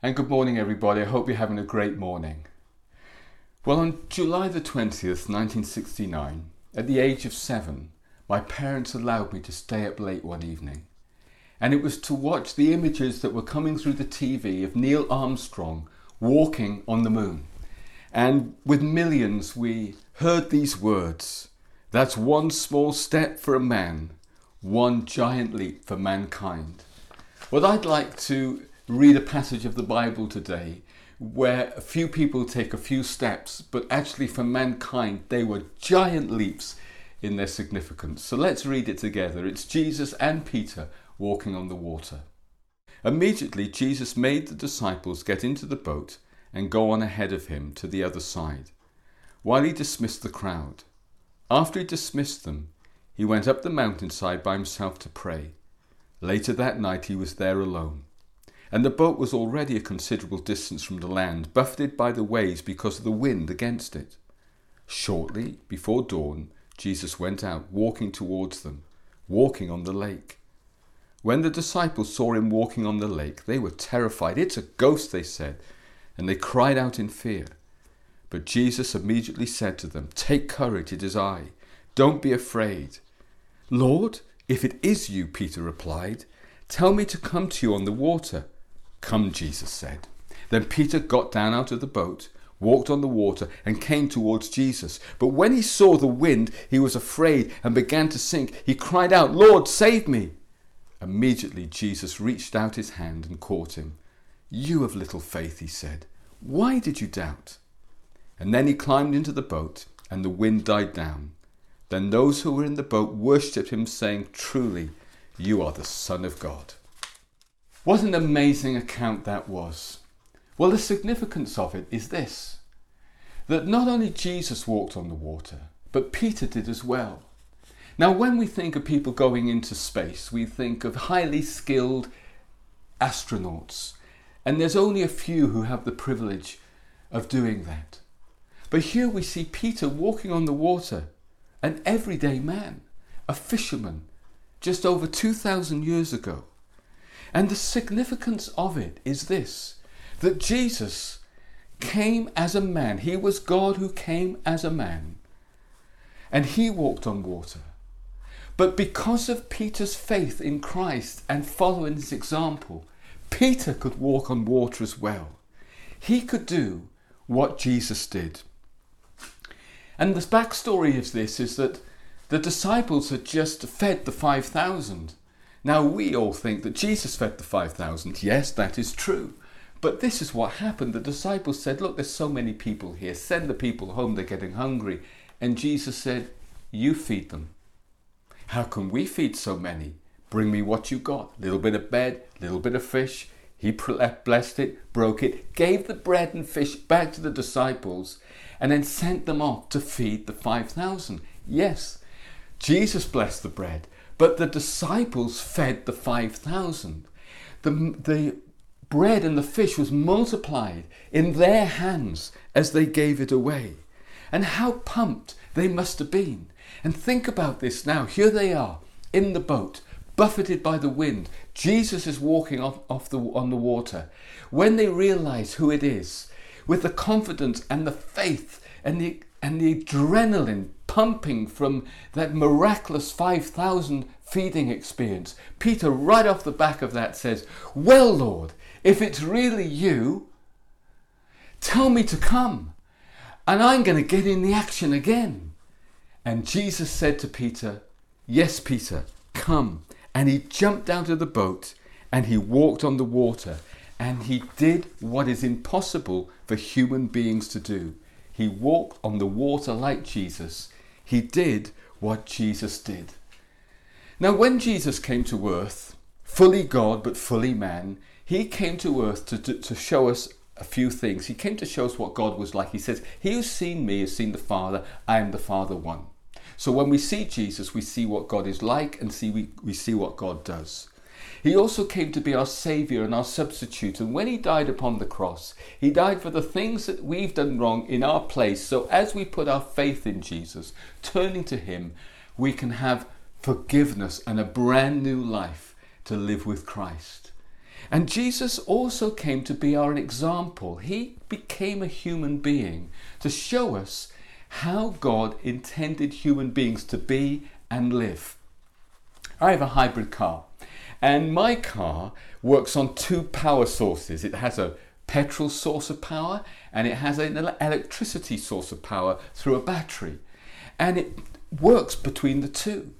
And good morning, everybody. I hope you're having a great morning. Well, on July the 20th, 1969, at the age of seven, my parents allowed me to stay up late one evening. And it was to watch the images that were coming through the TV of Neil Armstrong walking on the moon. And with millions, we heard these words That's one small step for a man, one giant leap for mankind. Well, I'd like to read a passage of the Bible today where a few people take a few steps, but actually for mankind, they were giant leaps in their significance. So let's read it together. It's Jesus and Peter walking on the water. Immediately, Jesus made the disciples get into the boat and go on ahead of him to the other side, while he dismissed the crowd. After he dismissed them, he went up the mountainside by himself to pray. Later that night, he was there alone and the boat was already a considerable distance from the land, buffeted by the waves because of the wind against it. Shortly before dawn, Jesus went out, walking towards them, walking on the lake. When the disciples saw him walking on the lake, they were terrified. It's a ghost, they said, and they cried out in fear. But Jesus immediately said to them, Take courage, it is I. Don't be afraid. Lord, if it is you, Peter replied, tell me to come to you on the water. Come, Jesus said. Then Peter got down out of the boat, walked on the water, and came towards Jesus. But when he saw the wind, he was afraid and began to sink. He cried out, Lord, save me! Immediately Jesus reached out his hand and caught him. You of little faith, he said, why did you doubt? And then he climbed into the boat, and the wind died down. Then those who were in the boat worshipped him, saying, Truly, you are the Son of God. What an amazing account that was. Well, the significance of it is this that not only Jesus walked on the water, but Peter did as well. Now, when we think of people going into space, we think of highly skilled astronauts, and there's only a few who have the privilege of doing that. But here we see Peter walking on the water, an everyday man, a fisherman, just over 2,000 years ago. And the significance of it is this that Jesus came as a man. He was God who came as a man. And he walked on water. But because of Peter's faith in Christ and following his example, Peter could walk on water as well. He could do what Jesus did. And the backstory of this is that the disciples had just fed the 5,000 now, we all think that Jesus fed the 5,000. Yes, that is true. But this is what happened. The disciples said, Look, there's so many people here. Send the people home. They're getting hungry. And Jesus said, You feed them. How can we feed so many? Bring me what you got. Little bit of bread, little bit of fish. He uh, blessed it, broke it, gave the bread and fish back to the disciples, and then sent them off to feed the 5,000. Yes, Jesus blessed the bread, but the disciples fed the 5,000. The, the bread and the fish was multiplied in their hands as they gave it away. And how pumped they must have been. And think about this now. Here they are in the boat, buffeted by the wind. Jesus is walking off, off the, on the water. When they realize who it is, with the confidence and the faith and the, and the adrenaline pumping from that miraculous 5,000 feeding experience. Peter, right off the back of that, says, Well, Lord, if it's really you, tell me to come, and I'm going to get in the action again. And Jesus said to Peter, Yes, Peter, come. And he jumped out of the boat and he walked on the water and he did what is impossible for human beings to do. He walked on the water like Jesus he did what Jesus did. Now, when Jesus came to earth, fully God but fully man, he came to earth to, to, to, show us a few things. He came to show us what God was like. He says, He who's seen me has seen the Father. I am the Father one. So when we see Jesus, we see what God is like and see we, we see what God does. He also came to be our Saviour and our substitute. And when He died upon the cross, He died for the things that we've done wrong in our place. So as we put our faith in Jesus, turning to Him, we can have forgiveness and a brand new life to live with Christ. And Jesus also came to be our example. He became a human being to show us how God intended human beings to be and live. I have a hybrid car, and my car works on two power sources. It has a petrol source of power and it has an electricity source of power through a battery. And it works between the two.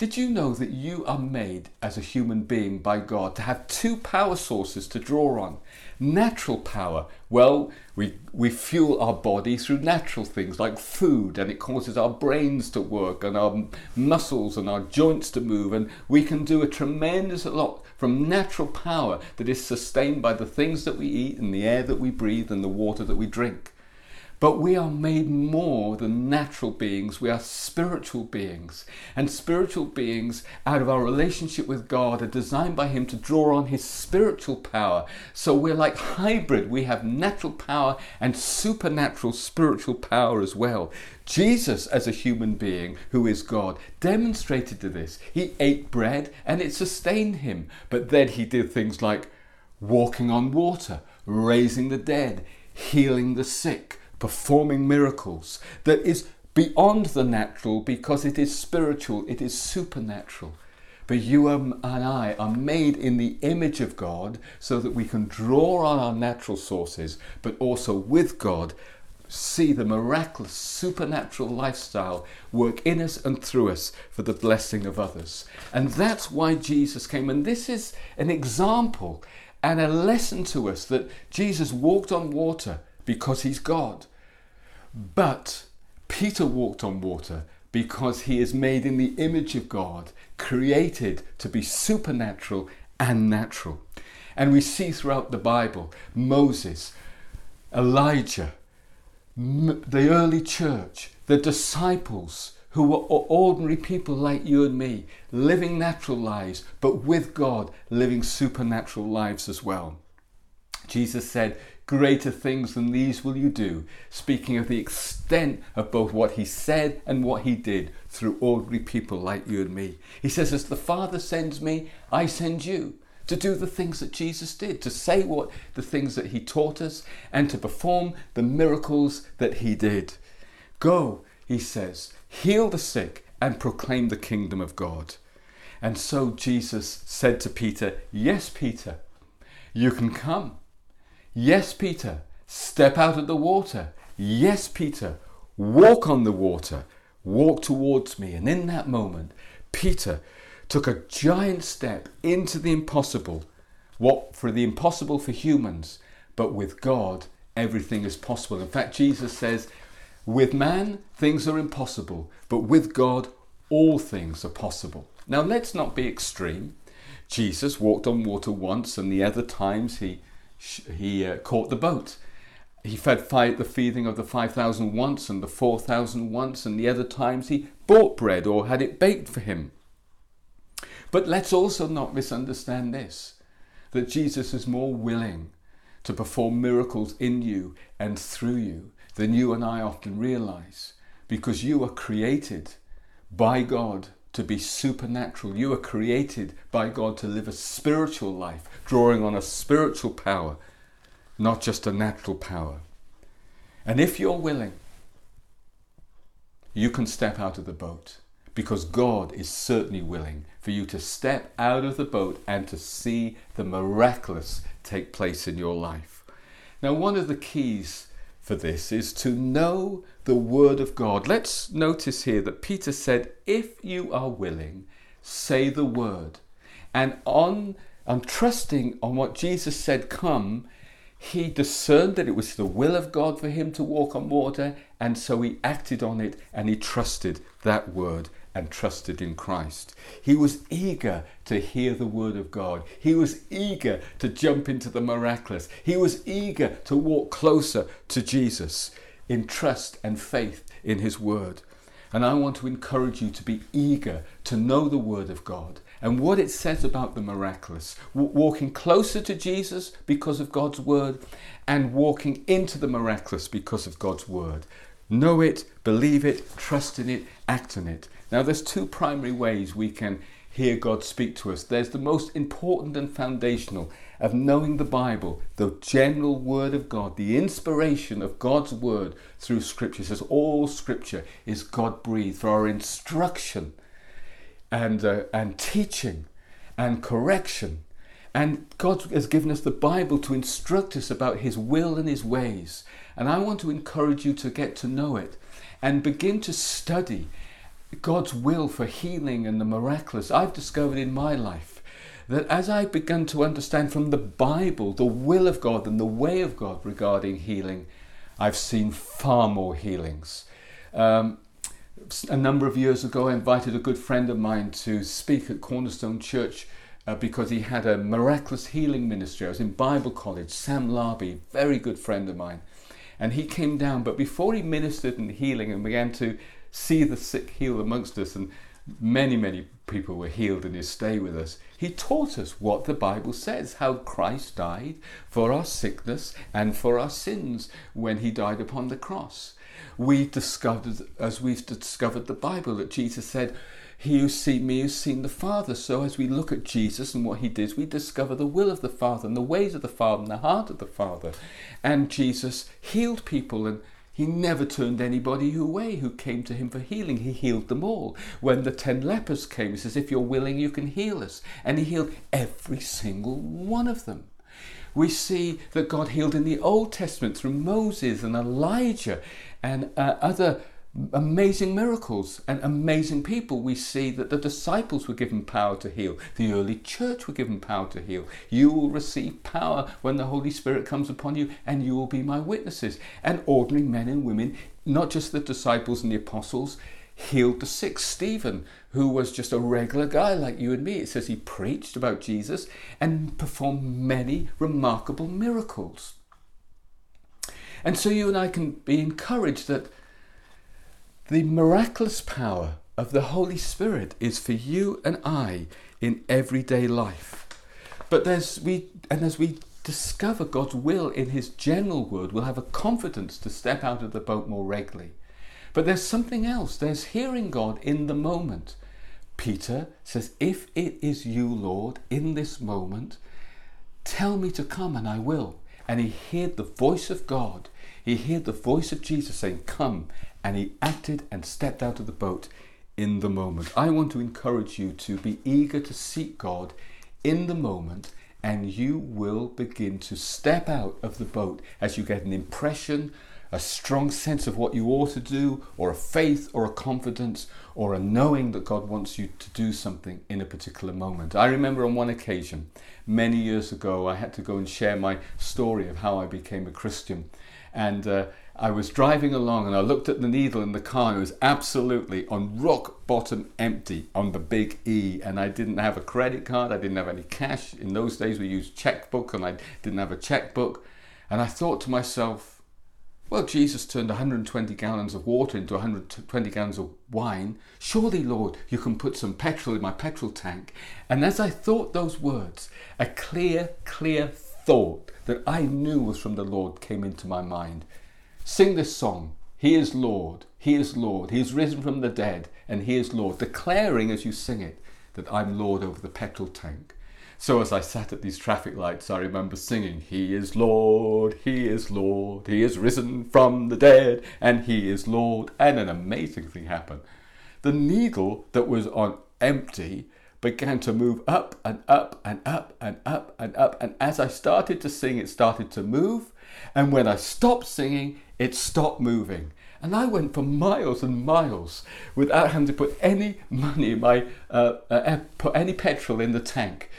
Did you know that you are made as a human being by God to have two power sources to draw on? Natural power, well, we, we fuel our body through natural things like food, and it causes our brains to work and our muscles and our joints to move, and we can do a tremendous lot from natural power that is sustained by the things that we eat and the air that we breathe and the water that we drink. But we are made more than natural beings. We are spiritual beings. And spiritual beings, out of our relationship with God, are designed by Him to draw on His spiritual power. So we're like hybrid. We have natural power and supernatural spiritual power as well. Jesus, as a human being who is God, demonstrated to this. He ate bread and it sustained him. But then he did things like walking on water, raising the dead, healing the sick performing miracles that is beyond the natural because it is spiritual, it is supernatural. But you um, and I are made in the image of God so that we can draw on our natural sources, but also with God see the miraculous supernatural lifestyle work in us and through us for the blessing of others. And that's why Jesus came. And this is an example and a lesson to us that Jesus walked on water because he's God. But Peter walked on water because he is made in the image of God, created to be supernatural and natural. And we see throughout the Bible Moses, Elijah, the early church, the disciples who were ordinary people like you and me, living natural lives, but with God, living supernatural lives as well. Jesus said, Greater things than these will you do, speaking of the extent of both what he said and what he did through ordinary people like you and me. He says, As the Father sends me, I send you to do the things that Jesus did, to say what the things that he taught us, and to perform the miracles that he did. Go, he says, heal the sick and proclaim the kingdom of God. And so Jesus said to Peter, Yes, Peter, you can come. Yes, Peter, step out of the water. Yes, Peter, walk on the water. Walk towards me. And in that moment, Peter took a giant step into the impossible. What for the impossible for humans, but with God, everything is possible. In fact, Jesus says, with man, things are impossible, but with God, all things are possible. Now, let's not be extreme. Jesus walked on water once, and the other times he he uh, caught the boat. He fed five, the feeding of the 5,000 once and the 4,000 once, and the other times he bought bread or had it baked for him. But let's also not misunderstand this that Jesus is more willing to perform miracles in you and through you than you and I often realize, because you are created by God to be supernatural. You are created by God to live a spiritual life, drawing on a spiritual power, not just a natural power. And if you're willing, you can step out of the boat because God is certainly willing for you to step out of the boat and to see the miraculous take place in your life. Now, one of the keys for this is to know the Word of God. Let's notice here that Peter said, If you are willing, say the Word. And on, on trusting on what Jesus said, come, he discerned that it was the will of God for him to walk on water, and so he acted on it and he trusted that word and trusted in Christ. He was eager to hear the word of God. He was eager to jump into the miraculous. He was eager to walk closer to Jesus in trust and faith in his word. And I want to encourage you to be eager to know the word of God and what it says about the miraculous. walking closer to Jesus because of God's word and walking into the miraculous because of God's word. Know it, believe it, trust in it, act on it. Now, there's two primary ways we can hear God speak to us. There's the most important and foundational, of knowing the Bible, the general Word of God, the inspiration of God's Word through Scripture. It says all Scripture is God breathed for our instruction and, uh, and teaching and correction. And God has given us the Bible to instruct us about His will and His ways. And I want to encourage you to get to know it and begin to study God's will for healing and the miraculous. I've discovered in my life that as I began to understand from the Bible the will of God and the way of God regarding healing, I've seen far more healings. Um, a number of years ago, I invited a good friend of mine to speak at Cornerstone Church uh, because he had a miraculous healing ministry. I was in Bible college, Sam Larby, very good friend of mine. And he came down, but before he ministered in healing and began to see the sick heal amongst us, and many, many people were healed in his stay with us, he taught us what the Bible says, how Christ died for our sickness and for our sins when he died upon the cross. We discovered, as we've discovered the Bible, that Jesus said, he who's seen me has seen the Father. So as we look at Jesus and what he did, we discover the will of the Father and the ways of the Father and the heart of the Father. And Jesus healed people and he never turned anybody away who came to him for healing. He healed them all. When the ten lepers came, he says, If you're willing, you can heal us. And he healed every single one of them. We see that God healed in the Old Testament through Moses and Elijah and uh, other amazing miracles and amazing people. We see that the disciples were given power to heal, the early church were given power to heal. You will receive power when the Holy Spirit comes upon you, and you will be my witnesses. And ordinary men and women, not just the disciples and the apostles, healed the sick. Stephen, who was just a regular guy like you and me, it says he preached about Jesus and performed many remarkable miracles. And so you and I can be encouraged that the miraculous power of the Holy Spirit is for you and I in everyday life. But as we and as we discover God's will in his general word, we'll have a confidence to step out of the boat more regularly. But there's something else. There's hearing God in the moment. Peter says, If it is you, Lord, in this moment, tell me to come and I will. And he heard the voice of God. He heard the voice of Jesus saying, Come and he acted and stepped out of the boat in the moment. I want to encourage you to be eager to seek God in the moment, and you will begin to step out of the boat as you get an impression, a strong sense of what you ought to do, or a faith, or a confidence, or a knowing that God wants you to do something in a particular moment. I remember on one occasion, many years ago, I had to go and share my story of how I became a Christian. And uh, I was driving along and I looked at the needle in the car and it was absolutely on rock bottom empty on the big E and I didn't have a credit card, I didn't have any cash. In those days we used checkbook and I didn't have a checkbook. And I thought to myself, well, Jesus turned 120 gallons of water into 120 gallons of wine. Surely, Lord, you can put some petrol in my petrol tank. And as I thought those words, a clear, clear thought that I knew was from the Lord came into my mind. Sing this song. He is Lord. He is Lord. He is risen from the dead and He is Lord. Declaring as you sing it that I'm Lord over the petrol tank. So as I sat at these traffic lights, I remember singing, He is Lord, He is Lord, He is risen from the dead, and He is Lord. And an amazing thing happened. The needle that was on empty began to move up and up and up and up and up. And as I started to sing, it started to move. And when I stopped singing, it stopped moving. And I went for miles and miles without having to put any money my, uh, uh, put any petrol in the tank,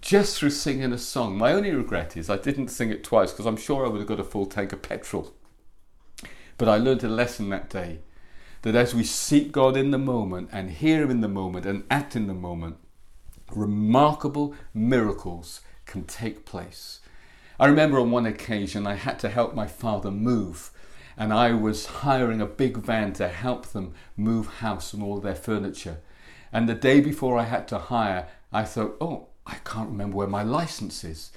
just through singing a song. My only regret is I didn't sing it twice because I'm sure I would have got a full tank of petrol. But I learned a lesson that day that as we seek God in the moment and hear Him in the moment and act in the moment, remarkable miracles can take place. I remember on one occasion I had to help my father move, and I was hiring a big van to help them move house and all their furniture. And the day before I had to hire, I thought, oh, I can't remember where my license is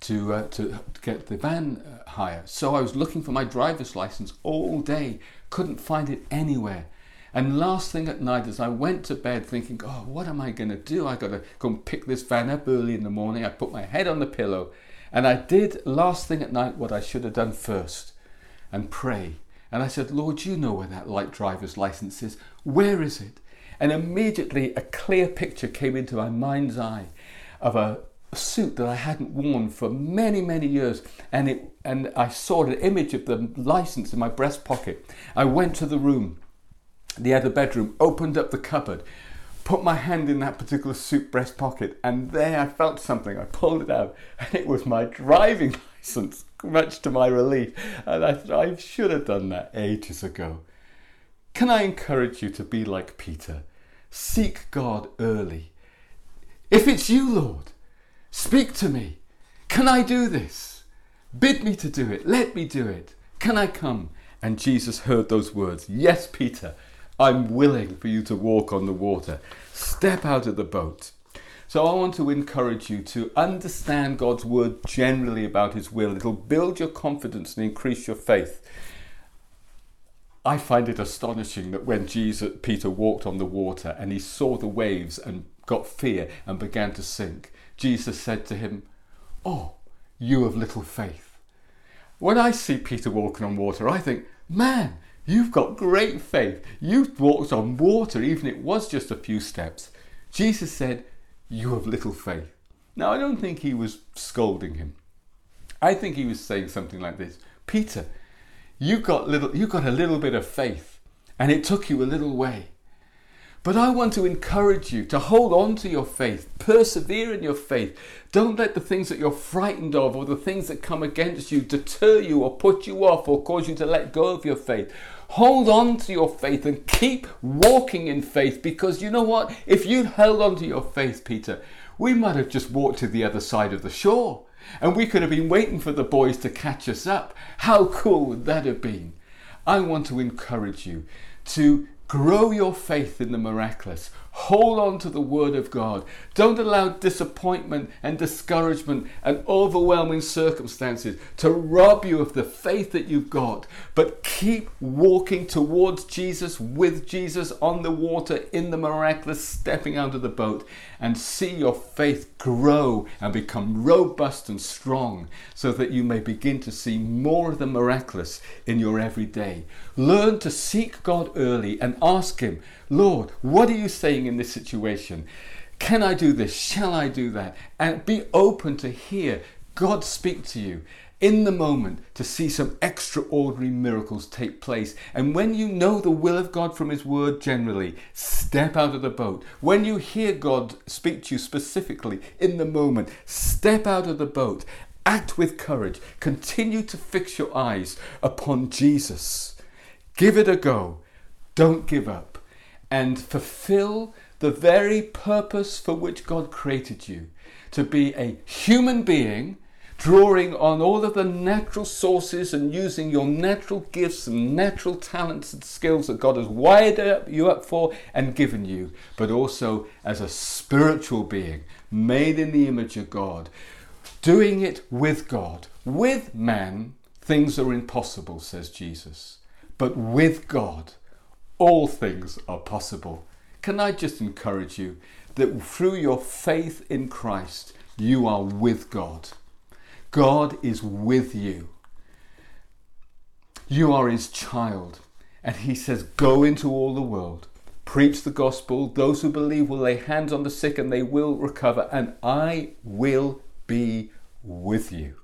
to, uh, to get the van uh, hire. So I was looking for my driver's license all day, couldn't find it anywhere. And last thing at night, as I went to bed thinking, oh, what am I going to do? I got to go and pick this van up early in the morning. I put my head on the pillow and I did last thing at night what I should have done first and pray. And I said, Lord, you know where that light driver's license is. Where is it? And immediately a clear picture came into my mind's eye of a suit that I hadn't worn for many, many years. And, it, and I saw an image of the license in my breast pocket. I went to the room the other bedroom, opened up the cupboard, put my hand in that particular suit breast pocket, and there I felt something. I pulled it out, and it was my driving license, much to my relief. And I thought, I should have done that ages ago. Can I encourage you to be like Peter? Seek God early. If it's you, Lord, speak to me. Can I do this? Bid me to do it. Let me do it. Can I come? And Jesus heard those words. Yes, Peter, I'm willing for you to walk on the water. Step out of the boat. So I want to encourage you to understand God's word generally about his will. It'll build your confidence and increase your faith. I find it astonishing that when Jesus Peter walked on the water and he saw the waves and got fear and began to sink, Jesus said to him, "Oh, you of little faith." When I see Peter walking on water, I think, "Man, You've got great faith. You've walked on water, even it was just a few steps. Jesus said, You have little faith. Now, I don't think he was scolding him. I think he was saying something like this Peter, you got, little, you got a little bit of faith, and it took you a little way. But I want to encourage you to hold on to your faith, persevere in your faith. Don't let the things that you're frightened of or the things that come against you deter you or put you off or cause you to let go of your faith. Hold on to your faith and keep walking in faith because you know what? If you'd held on to your faith, Peter, we might have just walked to the other side of the shore and we could have been waiting for the boys to catch us up. How cool would that have been? I want to encourage you to Grow your faith in the miraculous. Hold on to the Word of God. Don't allow disappointment and discouragement and overwhelming circumstances to rob you of the faith that you've got. But keep walking towards Jesus, with Jesus on the water, in the miraculous, stepping out of the boat, and see your faith grow and become robust and strong so that you may begin to see more of the miraculous in your everyday. Learn to seek God early and ask Him, Lord, what are you saying in this situation? Can I do this? Shall I do that? And be open to hear God speak to you in the moment to see some extraordinary miracles take place. And when you know the will of God from His Word generally, step out of the boat. When you hear God speak to you specifically in the moment, step out of the boat. Act with courage. Continue to fix your eyes upon Jesus. Give it a go. Don't give up. And fulfill the very purpose for which God created you. To be a human being, drawing on all of the natural sources and using your natural gifts and natural talents and skills that God has wired you up for and given you, but also as a spiritual being made in the image of God, doing it with God. With man, things are impossible, says Jesus, but with God, all things are possible. Can I just encourage you that through your faith in Christ, you are with God? God is with you. You are his child. And he says, Go into all the world, preach the gospel. Those who believe will lay hands on the sick and they will recover. And I will be with you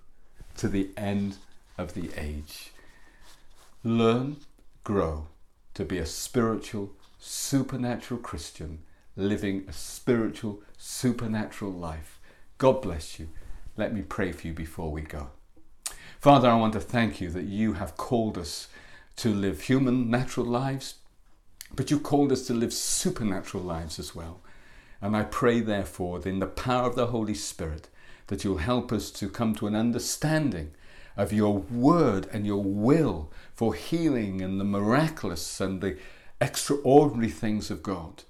to the end of the age. Learn, grow to be a spiritual, supernatural Christian living a spiritual, supernatural life. God bless you. Let me pray for you before we go. Father, I want to thank you that you have called us to live human, natural lives, but you called us to live supernatural lives as well. And I pray, therefore, that in the power of the Holy Spirit, that you'll help us to come to an understanding of your word and your will for healing and the miraculous and the extraordinary things of God.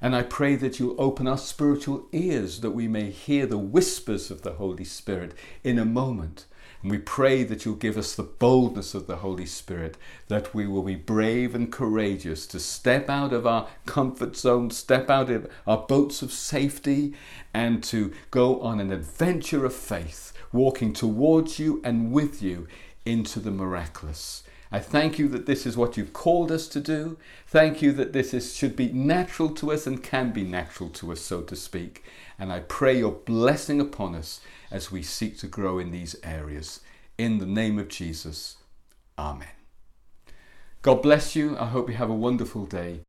And I pray that you'll open our spiritual ears that we may hear the whispers of the Holy Spirit in a moment. And we pray that you'll give us the boldness of the Holy Spirit, that we will be brave and courageous to step out of our comfort zone, step out of our boats of safety, and to go on an adventure of faith, walking towards you and with you into the miraculous. I thank you that this is what you've called us to do. Thank you that this is, should be natural to us and can be natural to us, so to speak. And I pray your blessing upon us as we seek to grow in these areas. In the name of Jesus, Amen. God bless you. I hope you have a wonderful day.